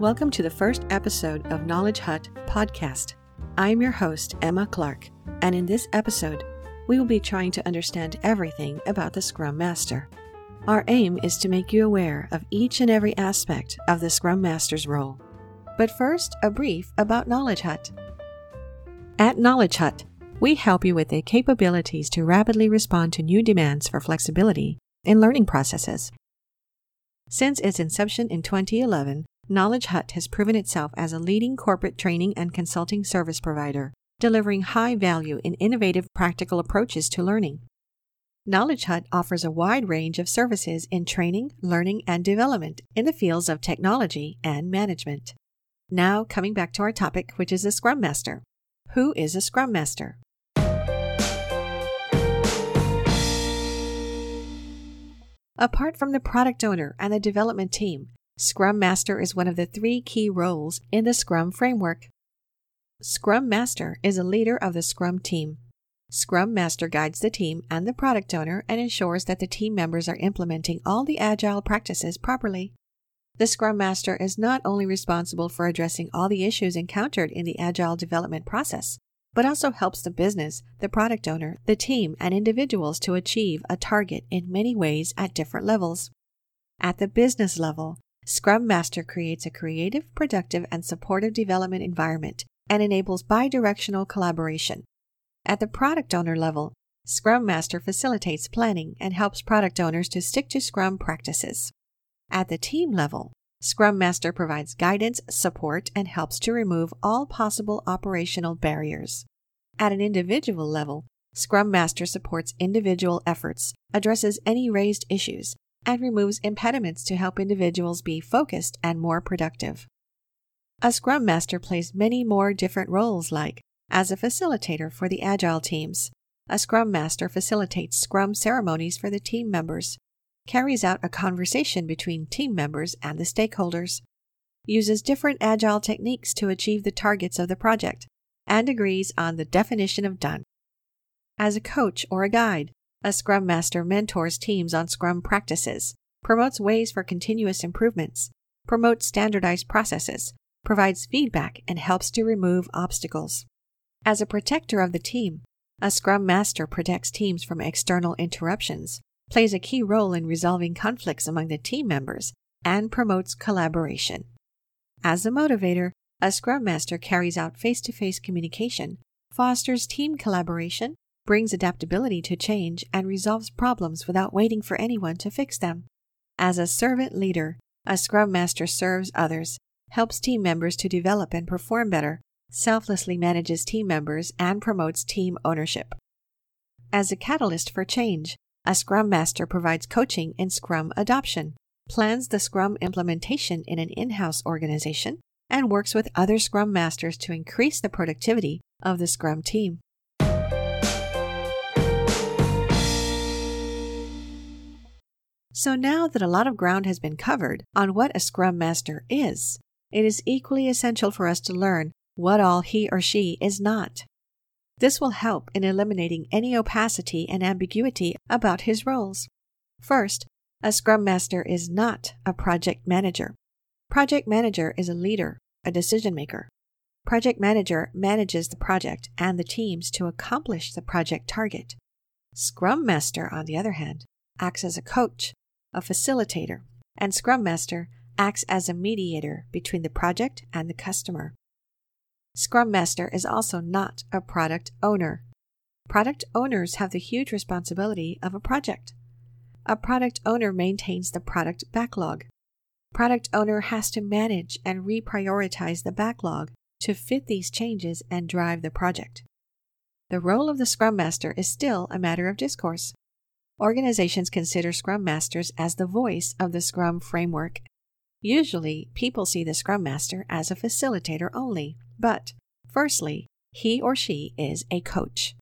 Welcome to the first episode of Knowledge Hut podcast. I am your host, Emma Clark, and in this episode, we will be trying to understand everything about the Scrum Master. Our aim is to make you aware of each and every aspect of the Scrum Master's role. But first, a brief about Knowledge Hut. At Knowledge Hut, we help you with the capabilities to rapidly respond to new demands for flexibility in learning processes. Since its inception in 2011, Knowledge Hut has proven itself as a leading corporate training and consulting service provider, delivering high value in innovative practical approaches to learning. Knowledge Hut offers a wide range of services in training, learning, and development in the fields of technology and management. Now, coming back to our topic, which is a Scrum Master. Who is a Scrum Master? Apart from the product owner and the development team, Scrum Master is one of the three key roles in the Scrum framework. Scrum Master is a leader of the Scrum team. Scrum Master guides the team and the product owner and ensures that the team members are implementing all the agile practices properly. The Scrum Master is not only responsible for addressing all the issues encountered in the agile development process, but also helps the business, the product owner, the team, and individuals to achieve a target in many ways at different levels. At the business level, Scrum Master creates a creative, productive, and supportive development environment and enables bidirectional collaboration. At the product owner level, Scrum Master facilitates planning and helps product owners to stick to Scrum practices. At the team level, Scrum Master provides guidance, support, and helps to remove all possible operational barriers. At an individual level, Scrum Master supports individual efforts, addresses any raised issues, and removes impediments to help individuals be focused and more productive. A Scrum Master plays many more different roles, like as a facilitator for the Agile teams. A Scrum Master facilitates Scrum ceremonies for the team members, carries out a conversation between team members and the stakeholders, uses different Agile techniques to achieve the targets of the project, and agrees on the definition of done. As a coach or a guide, a Scrum Master mentors teams on Scrum practices, promotes ways for continuous improvements, promotes standardized processes, provides feedback, and helps to remove obstacles. As a protector of the team, a Scrum Master protects teams from external interruptions, plays a key role in resolving conflicts among the team members, and promotes collaboration. As a motivator, a Scrum Master carries out face to face communication, fosters team collaboration, brings adaptability to change, and resolves problems without waiting for anyone to fix them. As a servant leader, a Scrum Master serves others, helps team members to develop and perform better, selflessly manages team members, and promotes team ownership. As a catalyst for change, a Scrum Master provides coaching in Scrum adoption, plans the Scrum implementation in an in house organization, and works with other Scrum Masters to increase the productivity of the Scrum team. So now that a lot of ground has been covered on what a Scrum Master is, it is equally essential for us to learn what all he or she is not. This will help in eliminating any opacity and ambiguity about his roles. First, a Scrum Master is not a project manager. Project manager is a leader, a decision maker. Project manager manages the project and the teams to accomplish the project target. Scrum Master, on the other hand, acts as a coach, a facilitator, and Scrum Master acts as a mediator between the project and the customer. Scrum Master is also not a product owner. Product owners have the huge responsibility of a project. A product owner maintains the product backlog. Product owner has to manage and reprioritize the backlog to fit these changes and drive the project. The role of the Scrum Master is still a matter of discourse. Organizations consider Scrum Masters as the voice of the Scrum framework. Usually, people see the Scrum Master as a facilitator only, but, firstly, he or she is a coach.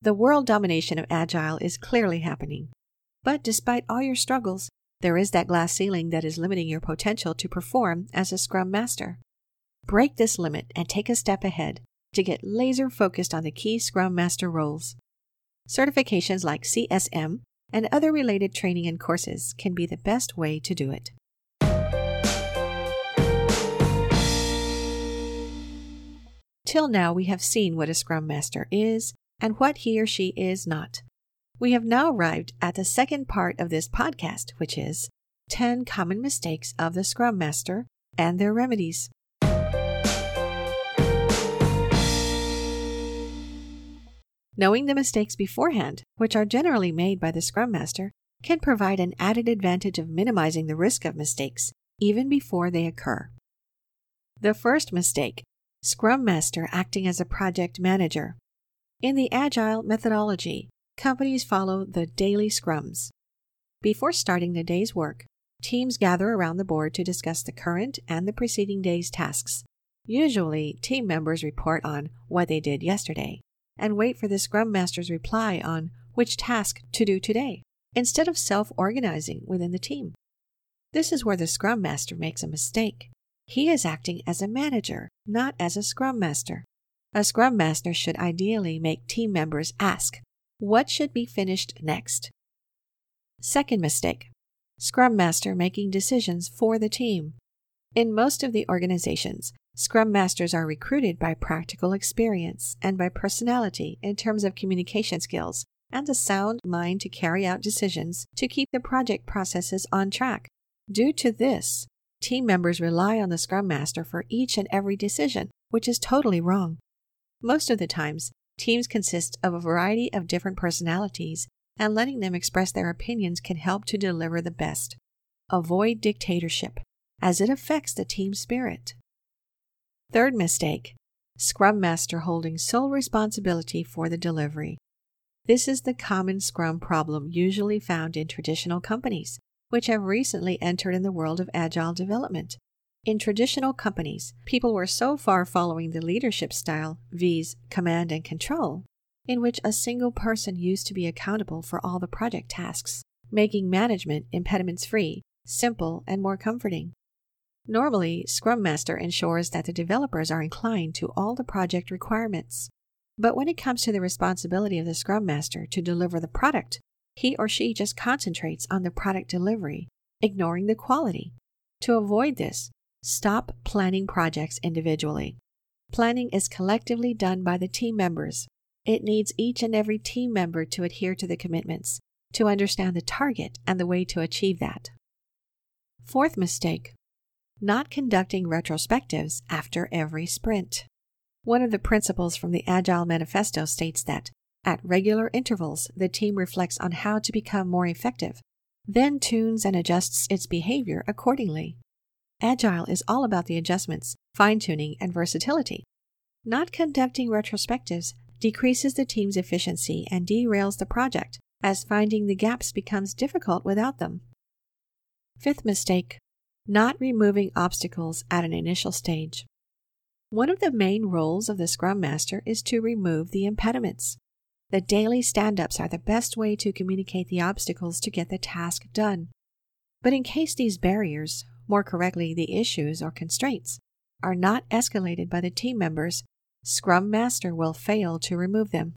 The world domination of Agile is clearly happening. But despite all your struggles, there is that glass ceiling that is limiting your potential to perform as a Scrum Master. Break this limit and take a step ahead to get laser focused on the key Scrum Master roles. Certifications like CSM and other related training and courses can be the best way to do it. Till now, we have seen what a Scrum Master is and what he or she is not. We have now arrived at the second part of this podcast, which is 10 common mistakes of the Scrum Master and their remedies. Knowing the mistakes beforehand, which are generally made by the Scrum Master, can provide an added advantage of minimizing the risk of mistakes even before they occur. The first mistake Scrum Master acting as a project manager. In the Agile methodology, companies follow the daily scrums. Before starting the day's work, teams gather around the board to discuss the current and the preceding day's tasks. Usually, team members report on what they did yesterday and wait for the Scrum Master's reply on which task to do today, instead of self organizing within the team. This is where the Scrum Master makes a mistake. He is acting as a manager, not as a Scrum Master. A Scrum Master should ideally make team members ask, What should be finished next? Second mistake Scrum Master making decisions for the team. In most of the organizations, Scrum Masters are recruited by practical experience and by personality in terms of communication skills and a sound mind to carry out decisions to keep the project processes on track. Due to this, team members rely on the Scrum Master for each and every decision, which is totally wrong. Most of the times, teams consist of a variety of different personalities, and letting them express their opinions can help to deliver the best. Avoid dictatorship, as it affects the team spirit. Third mistake Scrum Master holding sole responsibility for the delivery. This is the common Scrum problem usually found in traditional companies which have recently entered in the world of agile development. In traditional companies, people were so far following the leadership style, viz., command and control, in which a single person used to be accountable for all the project tasks, making management impediments free, simple, and more comforting. Normally, Scrum Master ensures that the developers are inclined to all the project requirements. But when it comes to the responsibility of the Scrum Master to deliver the product, he or she just concentrates on the product delivery, ignoring the quality. To avoid this, stop planning projects individually. Planning is collectively done by the team members. It needs each and every team member to adhere to the commitments, to understand the target and the way to achieve that. Fourth mistake not conducting retrospectives after every sprint. One of the principles from the Agile Manifesto states that at regular intervals, the team reflects on how to become more effective, then tunes and adjusts its behavior accordingly. Agile is all about the adjustments, fine tuning, and versatility. Not conducting retrospectives decreases the team's efficiency and derails the project, as finding the gaps becomes difficult without them. Fifth mistake not removing obstacles at an initial stage. One of the main roles of the Scrum Master is to remove the impediments. The daily stand ups are the best way to communicate the obstacles to get the task done. But in case these barriers, more correctly, the issues or constraints, are not escalated by the team members, Scrum Master will fail to remove them.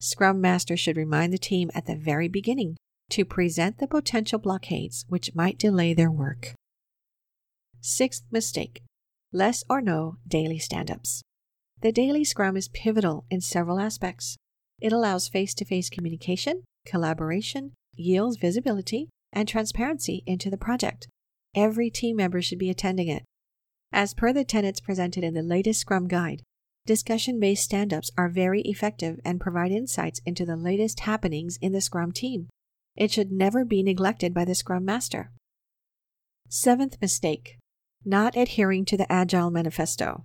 Scrum Master should remind the team at the very beginning to present the potential blockades which might delay their work. Sixth mistake less or no daily stand ups. The daily scrum is pivotal in several aspects. It allows face to face communication, collaboration, yields visibility, and transparency into the project. Every team member should be attending it. As per the tenets presented in the latest Scrum Guide, discussion based stand ups are very effective and provide insights into the latest happenings in the Scrum team. It should never be neglected by the Scrum Master. Seventh mistake not adhering to the Agile Manifesto.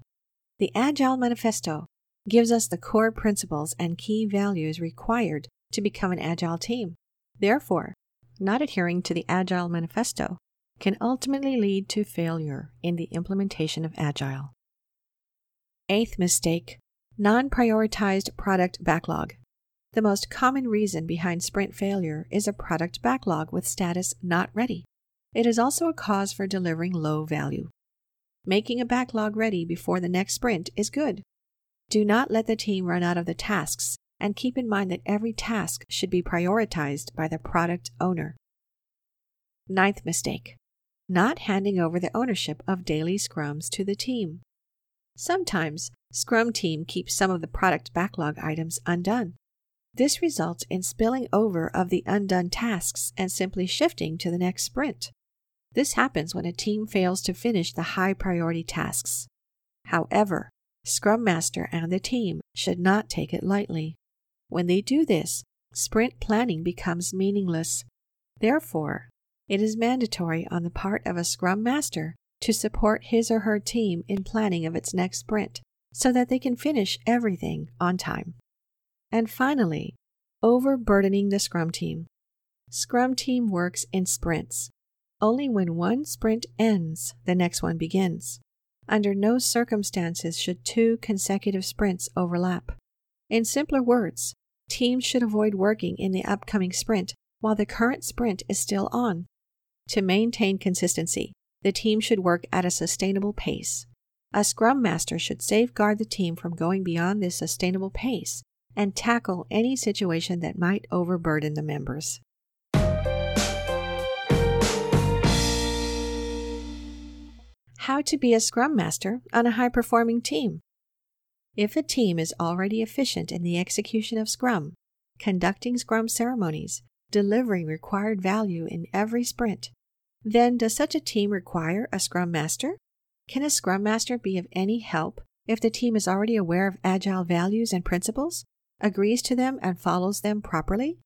The Agile Manifesto gives us the core principles and key values required to become an agile team. Therefore, not adhering to the Agile Manifesto can ultimately lead to failure in the implementation of Agile. Eighth mistake non prioritized product backlog. The most common reason behind sprint failure is a product backlog with status not ready. It is also a cause for delivering low value. Making a backlog ready before the next sprint is good, do not let the team run out of the tasks, and keep in mind that every task should be prioritized by the product owner. Ninth mistake not handing over the ownership of daily scrums to the team. Sometimes, Scrum team keeps some of the product backlog items undone. This results in spilling over of the undone tasks and simply shifting to the next sprint. This happens when a team fails to finish the high priority tasks. However, Scrum Master and the team should not take it lightly. When they do this, sprint planning becomes meaningless. Therefore, it is mandatory on the part of a Scrum Master to support his or her team in planning of its next sprint so that they can finish everything on time. And finally, overburdening the Scrum team. Scrum team works in sprints. Only when one sprint ends, the next one begins. Under no circumstances should two consecutive sprints overlap. In simpler words, teams should avoid working in the upcoming sprint while the current sprint is still on. To maintain consistency, the team should work at a sustainable pace. A scrum master should safeguard the team from going beyond this sustainable pace and tackle any situation that might overburden the members. How to be a Scrum Master on a high performing team. If a team is already efficient in the execution of Scrum, conducting Scrum ceremonies, delivering required value in every sprint, then does such a team require a Scrum Master? Can a Scrum Master be of any help if the team is already aware of Agile values and principles? agrees to them, and follows them properly?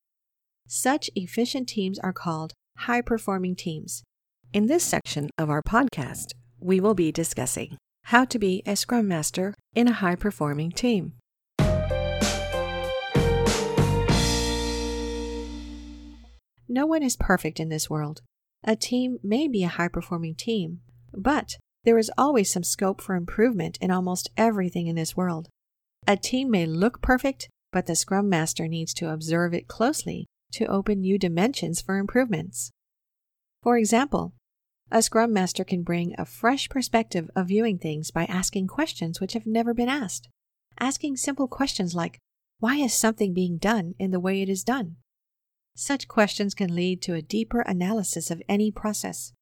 Such efficient teams are called high performing teams. In this section of our podcast, we will be discussing how to be a Scrum Master in a high performing team. No one is perfect in this world. A team may be a high performing team, but there is always some scope for improvement in almost everything in this world. A team may look perfect, but the Scrum Master needs to observe it closely to open new dimensions for improvements. For example, a Scrum Master can bring a fresh perspective of viewing things by asking questions which have never been asked. Asking simple questions like, Why is something being done in the way it is done? Such questions can lead to a deeper analysis of any process.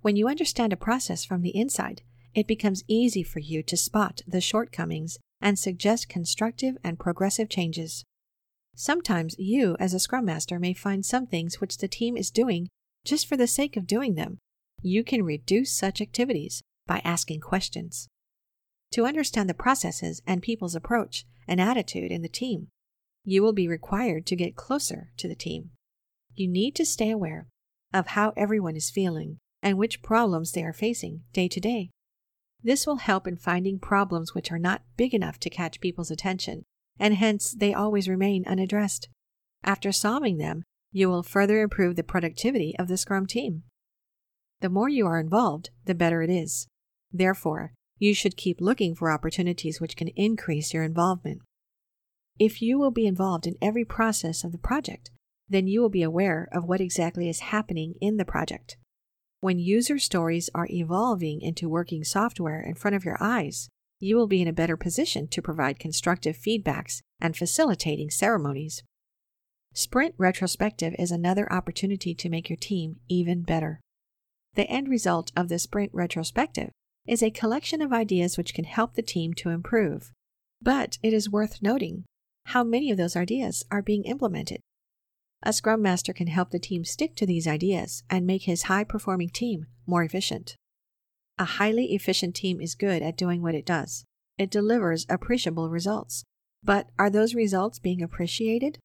When you understand a process from the inside, it becomes easy for you to spot the shortcomings and suggest constructive and progressive changes. Sometimes you, as a Scrum Master, may find some things which the team is doing just for the sake of doing them. You can reduce such activities by asking questions. To understand the processes and people's approach and attitude in the team, you will be required to get closer to the team. You need to stay aware of how everyone is feeling and which problems they are facing day to day. This will help in finding problems which are not big enough to catch people's attention, and hence they always remain unaddressed. After solving them, you will further improve the productivity of the Scrum team. The more you are involved, the better it is. Therefore, you should keep looking for opportunities which can increase your involvement. If you will be involved in every process of the project, then you will be aware of what exactly is happening in the project. When user stories are evolving into working software in front of your eyes, you will be in a better position to provide constructive feedbacks and facilitating ceremonies. Sprint retrospective is another opportunity to make your team even better. The end result of the sprint retrospective is a collection of ideas which can help the team to improve. But it is worth noting how many of those ideas are being implemented. A Scrum Master can help the team stick to these ideas and make his high performing team more efficient. A highly efficient team is good at doing what it does. It delivers appreciable results. But are those results being appreciated?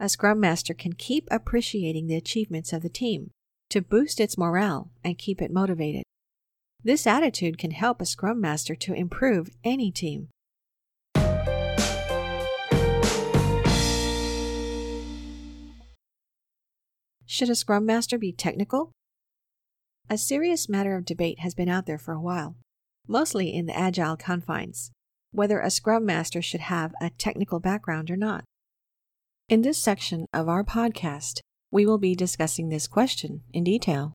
A Scrum Master can keep appreciating the achievements of the team to boost its morale and keep it motivated. This attitude can help a Scrum Master to improve any team. Should a Scrum Master be technical? A serious matter of debate has been out there for a while, mostly in the Agile confines, whether a Scrum Master should have a technical background or not. In this section of our podcast, we will be discussing this question in detail.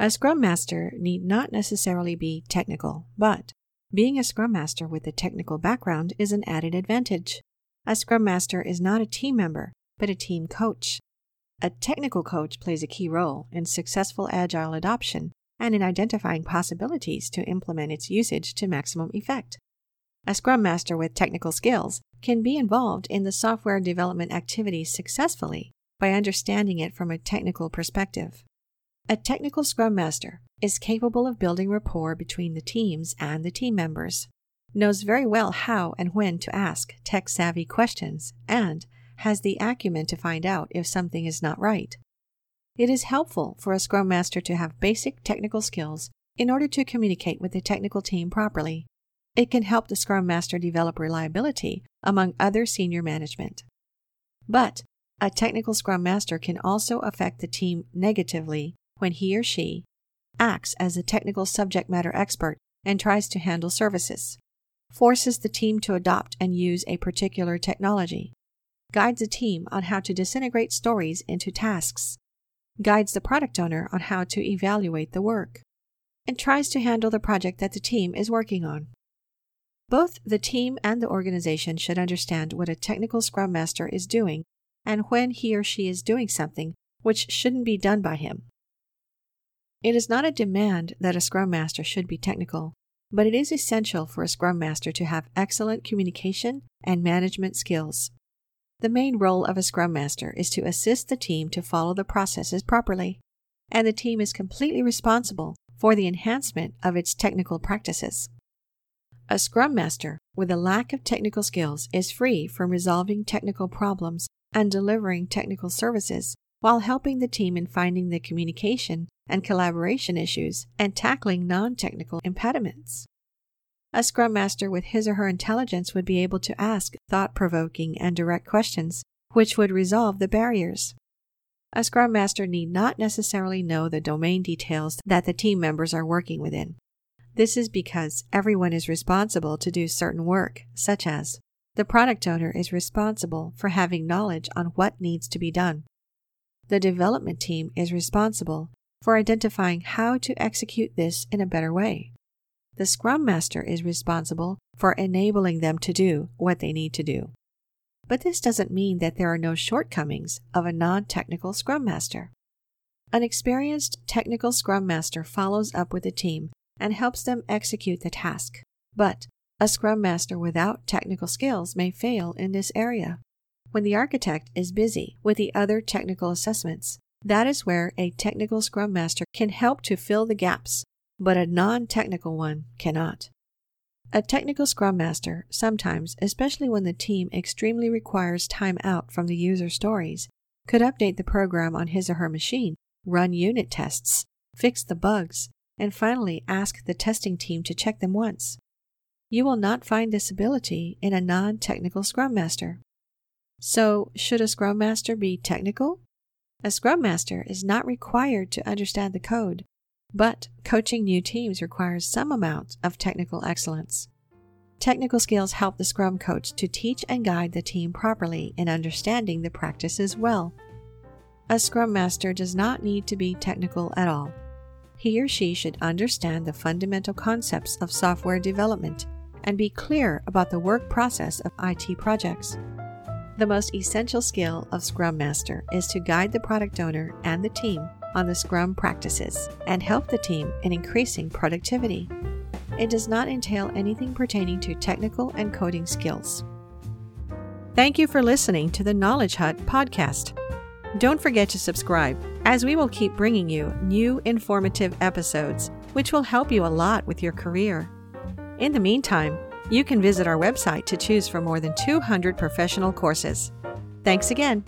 A Scrum Master need not necessarily be technical, but being a Scrum Master with a technical background is an added advantage. A Scrum Master is not a team member, but a team coach. A technical coach plays a key role in successful agile adoption and in identifying possibilities to implement its usage to maximum effect. A Scrum Master with technical skills can be involved in the software development activities successfully by understanding it from a technical perspective. A technical Scrum Master is capable of building rapport between the teams and the team members, knows very well how and when to ask tech savvy questions, and has the acumen to find out if something is not right. It is helpful for a Scrum Master to have basic technical skills in order to communicate with the technical team properly. It can help the Scrum Master develop reliability among other senior management. But a technical Scrum Master can also affect the team negatively when he or she acts as a technical subject matter expert and tries to handle services, forces the team to adopt and use a particular technology, guides the team on how to disintegrate stories into tasks, guides the product owner on how to evaluate the work, and tries to handle the project that the team is working on. Both the team and the organization should understand what a technical Scrum Master is doing and when he or she is doing something which shouldn't be done by him. It is not a demand that a Scrum Master should be technical, but it is essential for a Scrum Master to have excellent communication and management skills. The main role of a Scrum Master is to assist the team to follow the processes properly, and the team is completely responsible for the enhancement of its technical practices. A Scrum Master with a lack of technical skills is free from resolving technical problems and delivering technical services while helping the team in finding the communication and collaboration issues and tackling non technical impediments. A Scrum Master with his or her intelligence would be able to ask thought provoking and direct questions, which would resolve the barriers. A Scrum Master need not necessarily know the domain details that the team members are working within. This is because everyone is responsible to do certain work, such as the product owner is responsible for having knowledge on what needs to be done. The development team is responsible for identifying how to execute this in a better way. The Scrum Master is responsible for enabling them to do what they need to do. But this doesn't mean that there are no shortcomings of a non technical Scrum Master. An experienced technical Scrum Master follows up with the team and helps them execute the task. But a Scrum Master without technical skills may fail in this area. When the architect is busy with the other technical assessments, that is where a technical Scrum Master can help to fill the gaps but a non technical one cannot. A technical Scrum Master, sometimes, especially when the team extremely requires time out from the user stories, could update the program on his or her machine, run unit tests, fix the bugs, and finally ask the testing team to check them once. You will not find this ability in a non technical Scrum Master. So, should a Scrum Master be technical? A Scrum Master is not required to understand the code, but coaching new teams requires some amount of technical excellence. Technical skills help the Scrum coach to teach and guide the team properly in understanding the practices well. A Scrum Master does not need to be technical at all. He or she should understand the fundamental concepts of software development and be clear about the work process of IT projects. The most essential skill of Scrum Master is to guide the product owner and the team on the Scrum practices and help the team in increasing productivity. It does not entail anything pertaining to technical and coding skills. Thank you for listening to the Knowledge Hut podcast. Don't forget to subscribe, as we will keep bringing you new informative episodes, which will help you a lot with your career. In the meantime, you can visit our website to choose from more than 200 professional courses. Thanks again.